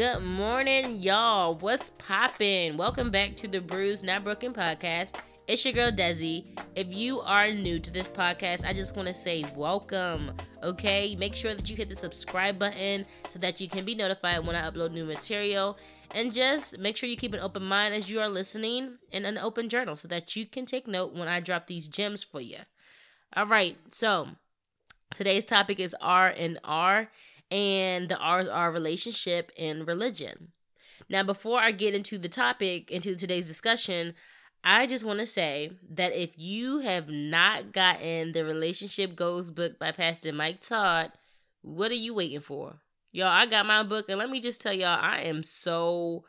Good morning, y'all. What's poppin'? Welcome back to the Bruised Not Broken podcast. It's your girl Desi. If you are new to this podcast, I just want to say welcome. Okay, make sure that you hit the subscribe button so that you can be notified when I upload new material. And just make sure you keep an open mind as you are listening and an open journal so that you can take note when I drop these gems for you. All right, so today's topic is R and R, and the R's are relationship and religion. Now, before I get into the topic, into today's discussion, I just want to say that if you have not gotten the Relationship Goals book by Pastor Mike Todd, what are you waiting for? Y'all, I got my book, and let me just tell y'all, I am so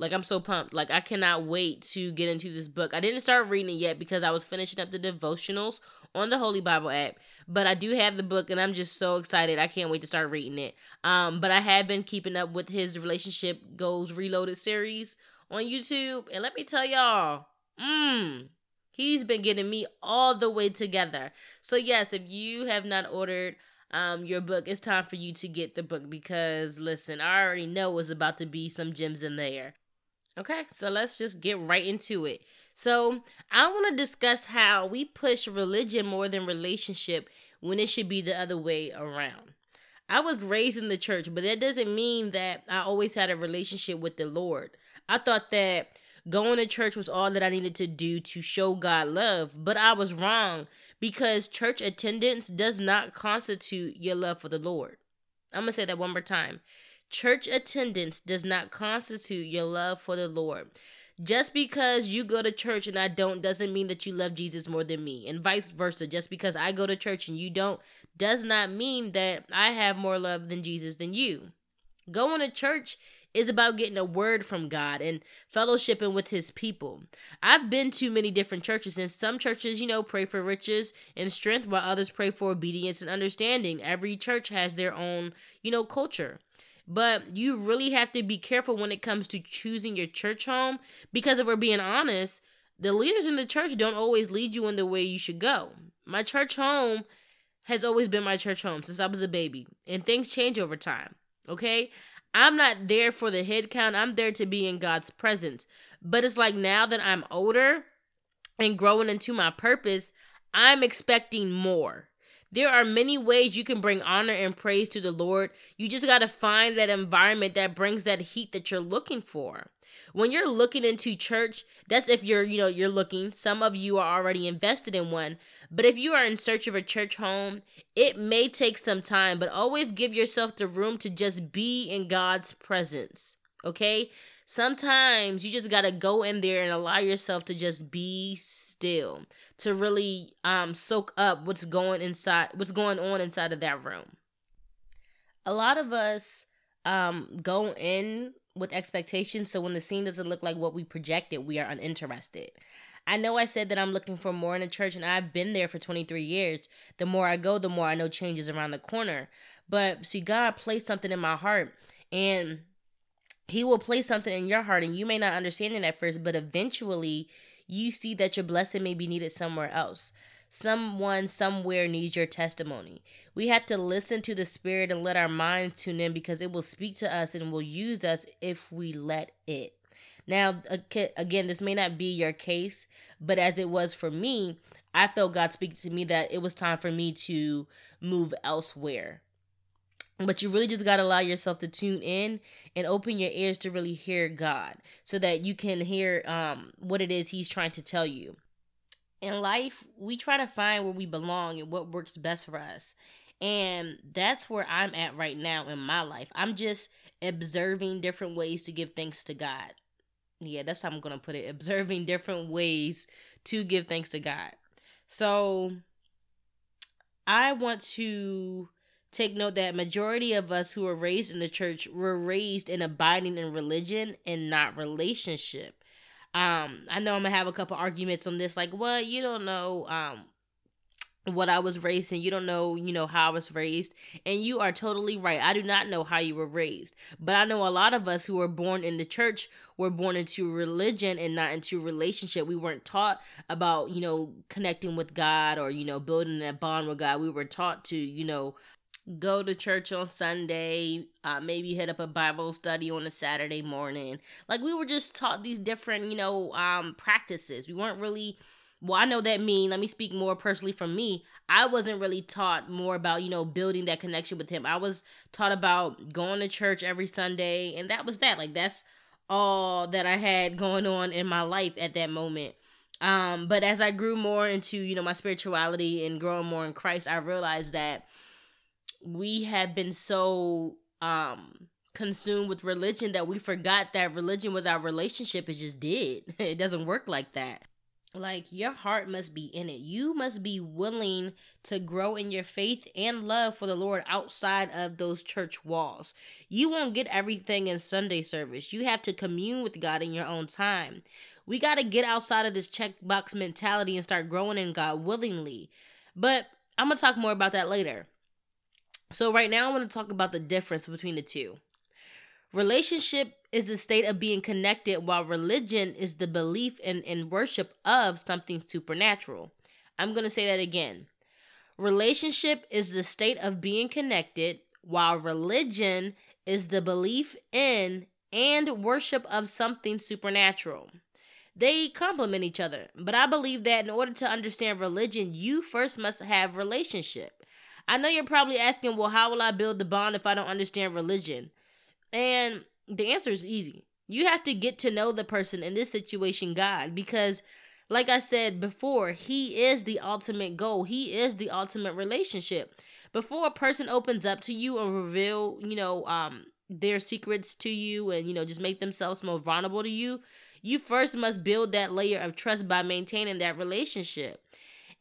like I'm so pumped. Like I cannot wait to get into this book. I didn't start reading it yet because I was finishing up the devotionals on the Holy Bible app, but I do have the book and I'm just so excited. I can't wait to start reading it. Um but I have been keeping up with his relationship goals reloaded series on YouTube and let me tell y'all, mmm He's been getting me all the way together. So yes, if you have not ordered um your book, it's time for you to get the book because listen, I already know it's about to be some gems in there. Okay, so let's just get right into it. So, I want to discuss how we push religion more than relationship when it should be the other way around. I was raised in the church, but that doesn't mean that I always had a relationship with the Lord. I thought that going to church was all that I needed to do to show God love, but I was wrong because church attendance does not constitute your love for the Lord. I'm going to say that one more time. Church attendance does not constitute your love for the Lord. Just because you go to church and I don't doesn't mean that you love Jesus more than me, and vice versa. Just because I go to church and you don't does not mean that I have more love than Jesus than you. Going to church is about getting a word from God and fellowshipping with his people. I've been to many different churches, and some churches, you know, pray for riches and strength, while others pray for obedience and understanding. Every church has their own, you know, culture. But you really have to be careful when it comes to choosing your church home because if we're being honest, the leaders in the church don't always lead you in the way you should go. My church home has always been my church home since I was a baby, and things change over time. Okay? I'm not there for the head count. I'm there to be in God's presence. But it's like now that I'm older and growing into my purpose, I'm expecting more. There are many ways you can bring honor and praise to the Lord. You just got to find that environment that brings that heat that you're looking for. When you're looking into church, that's if you're, you know, you're looking. Some of you are already invested in one. But if you are in search of a church home, it may take some time, but always give yourself the room to just be in God's presence. Okay? Sometimes you just got to go in there and allow yourself to just be still to really um soak up what's going inside what's going on inside of that room. A lot of us um go in with expectations so when the scene doesn't look like what we projected, we are uninterested. I know I said that I'm looking for more in a church and I've been there for 23 years. The more I go, the more I know changes around the corner. But see God placed something in my heart and he will place something in your heart and you may not understand it at first, but eventually you see that your blessing may be needed somewhere else. Someone somewhere needs your testimony. We have to listen to the Spirit and let our minds tune in because it will speak to us and will use us if we let it. Now, again, this may not be your case, but as it was for me, I felt God speak to me that it was time for me to move elsewhere. But you really just got to allow yourself to tune in and open your ears to really hear God so that you can hear um, what it is He's trying to tell you. In life, we try to find where we belong and what works best for us. And that's where I'm at right now in my life. I'm just observing different ways to give thanks to God. Yeah, that's how I'm going to put it. Observing different ways to give thanks to God. So I want to take note that majority of us who were raised in the church were raised in abiding in religion and not relationship. Um, I know I'm gonna have a couple arguments on this, like, well, you don't know um what I was raised and you don't know, you know, how I was raised. And you are totally right. I do not know how you were raised. But I know a lot of us who were born in the church were born into religion and not into relationship. We weren't taught about, you know, connecting with God or, you know, building that bond with God. We were taught to, you know, go to church on Sunday, uh, maybe hit up a Bible study on a Saturday morning. Like we were just taught these different, you know, um, practices. We weren't really well, I know that mean, let me speak more personally from me. I wasn't really taught more about, you know, building that connection with him. I was taught about going to church every Sunday, and that was that. Like that's all that I had going on in my life at that moment. Um, but as I grew more into, you know, my spirituality and growing more in Christ, I realized that we have been so um consumed with religion that we forgot that religion without relationship is just dead. It doesn't work like that. Like your heart must be in it. You must be willing to grow in your faith and love for the Lord outside of those church walls. You won't get everything in Sunday service. You have to commune with God in your own time. We got to get outside of this checkbox mentality and start growing in God willingly. But I'm going to talk more about that later. So, right now, I want to talk about the difference between the two. Relationship is the state of being connected, while religion is the belief and, and worship of something supernatural. I'm going to say that again. Relationship is the state of being connected, while religion is the belief in and worship of something supernatural. They complement each other, but I believe that in order to understand religion, you first must have relationship. I know you're probably asking, well, how will I build the bond if I don't understand religion? And the answer is easy. You have to get to know the person in this situation, God, because like I said before, he is the ultimate goal. He is the ultimate relationship. Before a person opens up to you and reveal, you know, um their secrets to you and you know just make themselves more vulnerable to you, you first must build that layer of trust by maintaining that relationship.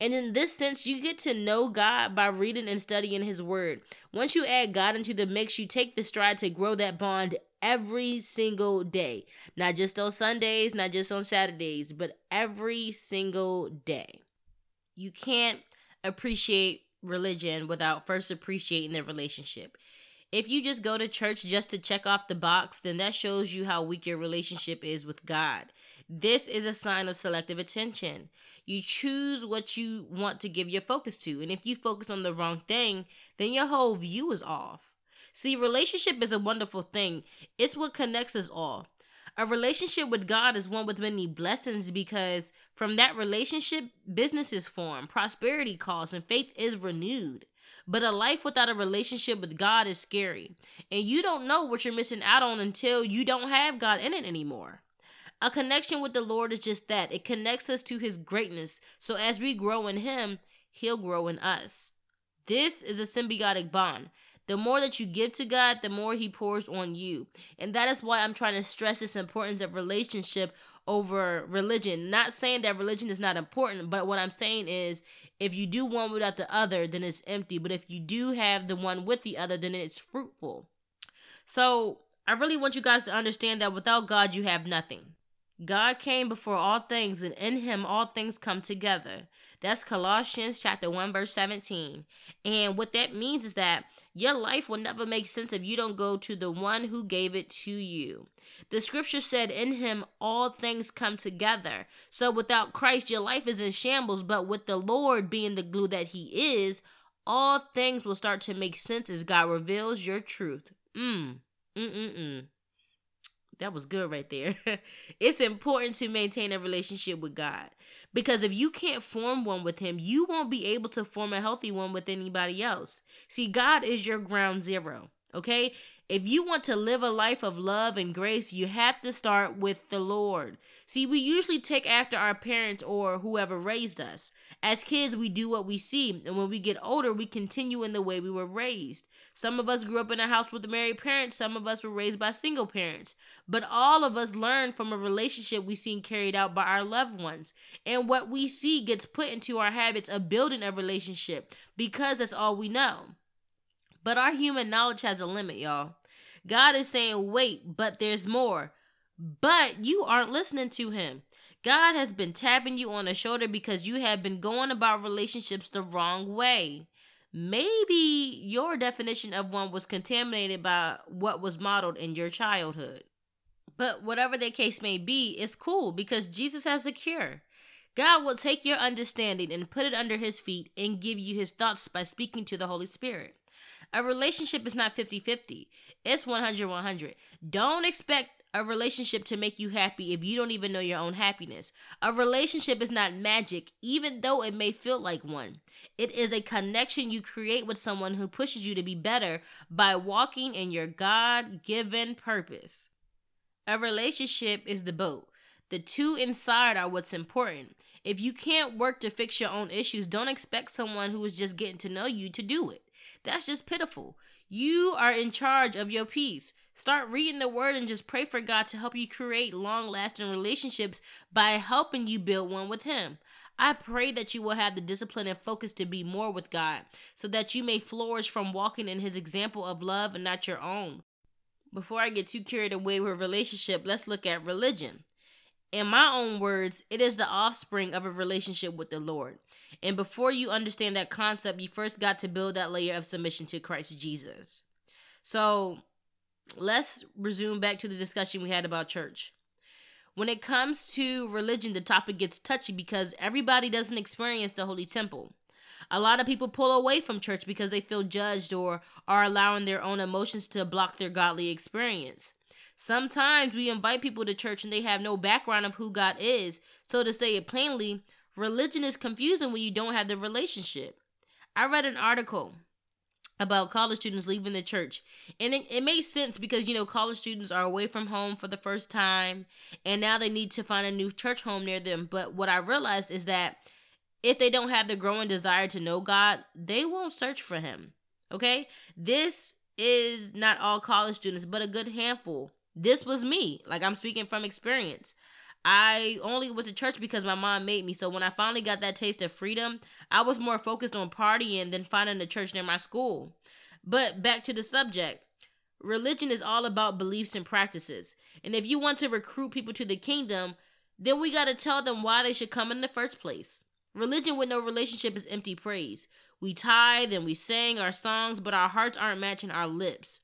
And in this sense, you get to know God by reading and studying His Word. Once you add God into the mix, you take the stride to grow that bond every single day. Not just on Sundays, not just on Saturdays, but every single day. You can't appreciate religion without first appreciating the relationship. If you just go to church just to check off the box, then that shows you how weak your relationship is with God. This is a sign of selective attention. You choose what you want to give your focus to. And if you focus on the wrong thing, then your whole view is off. See, relationship is a wonderful thing, it's what connects us all. A relationship with God is one with many blessings because from that relationship, businesses form, prosperity calls, and faith is renewed. But a life without a relationship with God is scary. And you don't know what you're missing out on until you don't have God in it anymore. A connection with the Lord is just that it connects us to His greatness. So as we grow in Him, He'll grow in us. This is a symbiotic bond. The more that you give to God, the more He pours on you. And that is why I'm trying to stress this importance of relationship over religion. Not saying that religion is not important, but what I'm saying is if you do one without the other, then it's empty. But if you do have the one with the other, then it's fruitful. So I really want you guys to understand that without God, you have nothing. God came before all things, and in him all things come together. That's Colossians chapter 1, verse 17. And what that means is that your life will never make sense if you don't go to the one who gave it to you. The scripture said, In him all things come together. So without Christ, your life is in shambles, but with the Lord being the glue that he is, all things will start to make sense as God reveals your truth. Mm. Mm-mm-mm. That was good right there. it's important to maintain a relationship with God because if you can't form one with Him, you won't be able to form a healthy one with anybody else. See, God is your ground zero, okay? If you want to live a life of love and grace, you have to start with the Lord. See, we usually take after our parents or whoever raised us. As kids, we do what we see, and when we get older, we continue in the way we were raised. Some of us grew up in a house with married parents, some of us were raised by single parents. But all of us learn from a relationship we seen carried out by our loved ones. And what we see gets put into our habits of building a relationship because that's all we know. But our human knowledge has a limit, y'all. God is saying, wait, but there's more. But you aren't listening to him. God has been tapping you on the shoulder because you have been going about relationships the wrong way. Maybe your definition of one was contaminated by what was modeled in your childhood. But whatever the case may be, it's cool because Jesus has the cure. God will take your understanding and put it under his feet and give you his thoughts by speaking to the Holy Spirit. A relationship is not 50 50, it's 100 100. Don't expect a relationship to make you happy if you don't even know your own happiness. A relationship is not magic, even though it may feel like one. It is a connection you create with someone who pushes you to be better by walking in your God given purpose. A relationship is the boat. The two inside are what's important. If you can't work to fix your own issues, don't expect someone who is just getting to know you to do it. That's just pitiful. You are in charge of your peace. Start reading the word and just pray for God to help you create long lasting relationships by helping you build one with Him. I pray that you will have the discipline and focus to be more with God so that you may flourish from walking in His example of love and not your own. Before I get too carried away with relationship, let's look at religion. In my own words, it is the offspring of a relationship with the Lord. And before you understand that concept, you first got to build that layer of submission to Christ Jesus. So let's resume back to the discussion we had about church. When it comes to religion, the topic gets touchy because everybody doesn't experience the Holy Temple. A lot of people pull away from church because they feel judged or are allowing their own emotions to block their godly experience. Sometimes we invite people to church and they have no background of who God is. So, to say it plainly, religion is confusing when you don't have the relationship. I read an article about college students leaving the church. And it, it makes sense because, you know, college students are away from home for the first time and now they need to find a new church home near them. But what I realized is that if they don't have the growing desire to know God, they won't search for Him. Okay? This is not all college students, but a good handful this was me. Like I'm speaking from experience. I only went to church because my mom made me. So when I finally got that taste of freedom, I was more focused on partying than finding a church near my school. But back to the subject. Religion is all about beliefs and practices. And if you want to recruit people to the kingdom, then we got to tell them why they should come in the first place. Religion with no relationship is empty praise. We tithe and we sing our songs, but our hearts aren't matching our lips.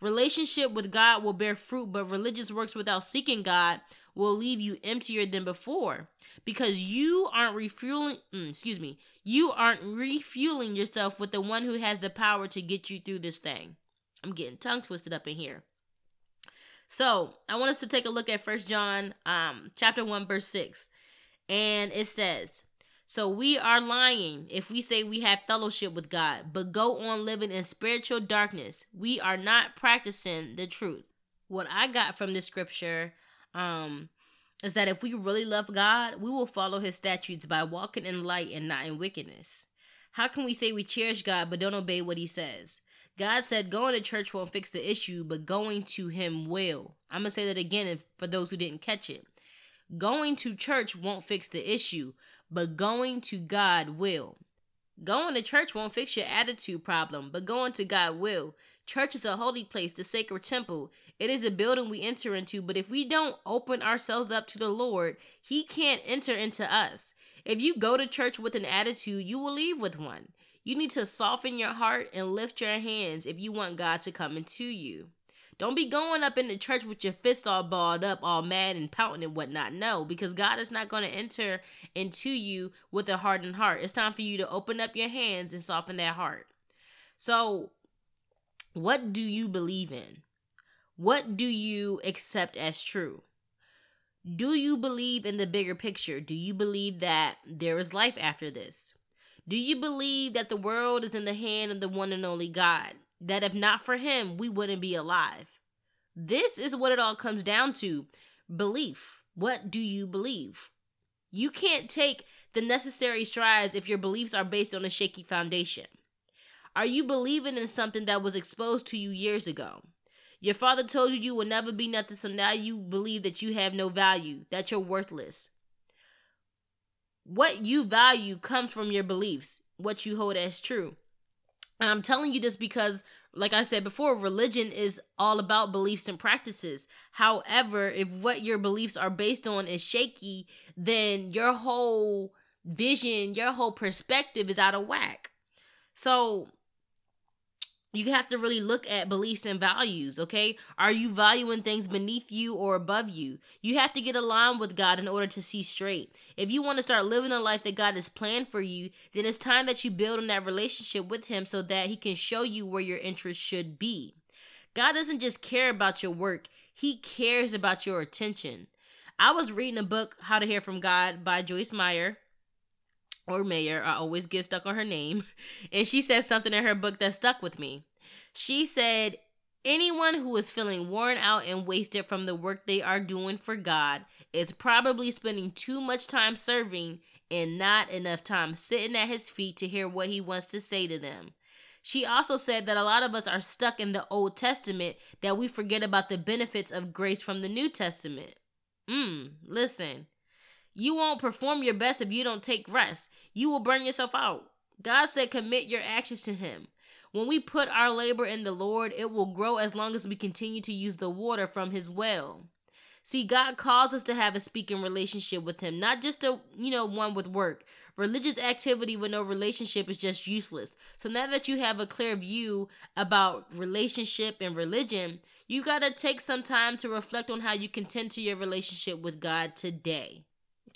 Relationship with God will bear fruit, but religious works without seeking God will leave you emptier than before. Because you aren't refueling mm, excuse me you aren't refueling yourself with the one who has the power to get you through this thing. I'm getting tongue twisted up in here. So i want us to take a look at first john um chapter 1 verse 6 and it says so we are lying if we say we have fellowship with God, but go on living in spiritual darkness. We are not practicing the truth. What I got from this scripture um is that if we really love God, we will follow his statutes by walking in light and not in wickedness. How can we say we cherish God but don't obey what he says? God said going to church won't fix the issue, but going to him will. I'm going to say that again for those who didn't catch it. Going to church won't fix the issue, but going to God will. Going to church won't fix your attitude problem, but going to God will. Church is a holy place, the sacred temple. It is a building we enter into, but if we don't open ourselves up to the Lord, He can't enter into us. If you go to church with an attitude, you will leave with one. You need to soften your heart and lift your hands if you want God to come into you. Don't be going up in the church with your fist all balled up, all mad and pouting and whatnot. No, because God is not going to enter into you with a hardened heart. It's time for you to open up your hands and soften that heart. So, what do you believe in? What do you accept as true? Do you believe in the bigger picture? Do you believe that there is life after this? Do you believe that the world is in the hand of the one and only God? That if not for him, we wouldn't be alive. This is what it all comes down to belief. What do you believe? You can't take the necessary strides if your beliefs are based on a shaky foundation. Are you believing in something that was exposed to you years ago? Your father told you you will never be nothing, so now you believe that you have no value, that you're worthless. What you value comes from your beliefs, what you hold as true. I'm telling you this because, like I said before, religion is all about beliefs and practices. However, if what your beliefs are based on is shaky, then your whole vision, your whole perspective is out of whack. So, you have to really look at beliefs and values, okay? Are you valuing things beneath you or above you? You have to get aligned with God in order to see straight. If you want to start living a life that God has planned for you, then it's time that you build on that relationship with Him so that He can show you where your interests should be. God doesn't just care about your work, He cares about your attention. I was reading a book, How to Hear from God by Joyce Meyer or Mayor, I always get stuck on her name. And she said something in her book that stuck with me. She said, Anyone who is feeling worn out and wasted from the work they are doing for God is probably spending too much time serving and not enough time sitting at his feet to hear what he wants to say to them. She also said that a lot of us are stuck in the Old Testament that we forget about the benefits of grace from the New Testament. Mmm, listen. You won't perform your best if you don't take rest. You will burn yourself out. God said, commit your actions to Him. When we put our labor in the Lord, it will grow as long as we continue to use the water from His well. See, God calls us to have a speaking relationship with Him, not just a, you know, one with work. Religious activity with no relationship is just useless. So now that you have a clear view about relationship and religion, you got to take some time to reflect on how you contend to your relationship with God today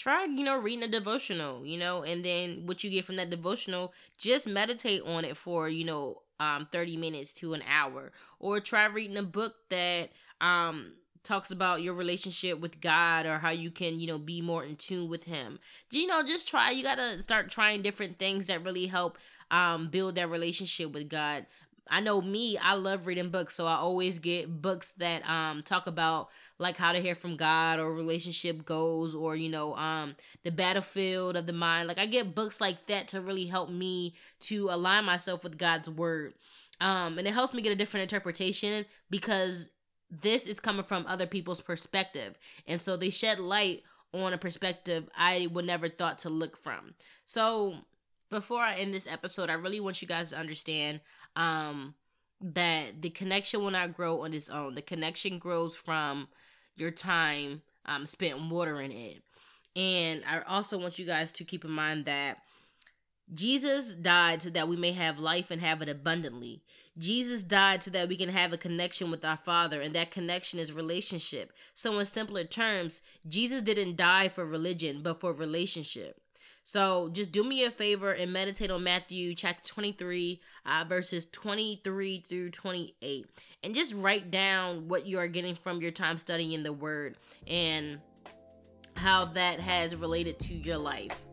try you know reading a devotional you know and then what you get from that devotional just meditate on it for you know um 30 minutes to an hour or try reading a book that um talks about your relationship with God or how you can, you know, be more in tune with him. You know, just try. You got to start trying different things that really help um build that relationship with God. I know me, I love reading books, so I always get books that um talk about like how to hear from God or relationship goals or you know um the battlefield of the mind. Like I get books like that to really help me to align myself with God's word. Um and it helps me get a different interpretation because this is coming from other people's perspective. And so they shed light on a perspective I would never thought to look from. So before I end this episode I really want you guys to understand um that the connection will not grow on its own. The connection grows from your time um, spent watering it. And I also want you guys to keep in mind that Jesus died so that we may have life and have it abundantly. Jesus died so that we can have a connection with our Father, and that connection is relationship. So, in simpler terms, Jesus didn't die for religion, but for relationship. So just do me a favor and meditate on Matthew chapter 23, uh, verses 23 through 28. And just write down what you are getting from your time studying the Word and how that has related to your life.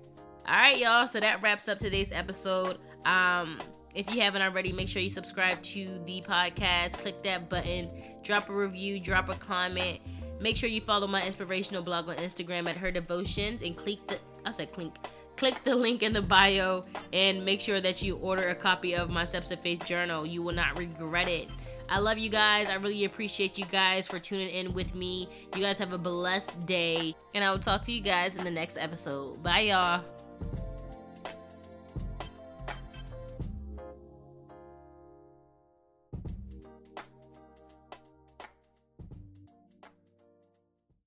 All right, y'all. So that wraps up today's episode. Um, if you haven't already, make sure you subscribe to the podcast. Click that button, drop a review, drop a comment. Make sure you follow my inspirational blog on Instagram at Her Devotions and click the I said clink click the link in the bio and make sure that you order a copy of my Steps of Faith journal. You will not regret it. I love you guys. I really appreciate you guys for tuning in with me. You guys have a blessed day, and I will talk to you guys in the next episode. Bye, y'all.